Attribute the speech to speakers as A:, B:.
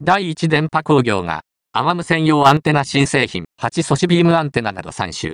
A: 第一電波工業が、アマム専用アンテナ新製品8素子ビームアンテナなど3種、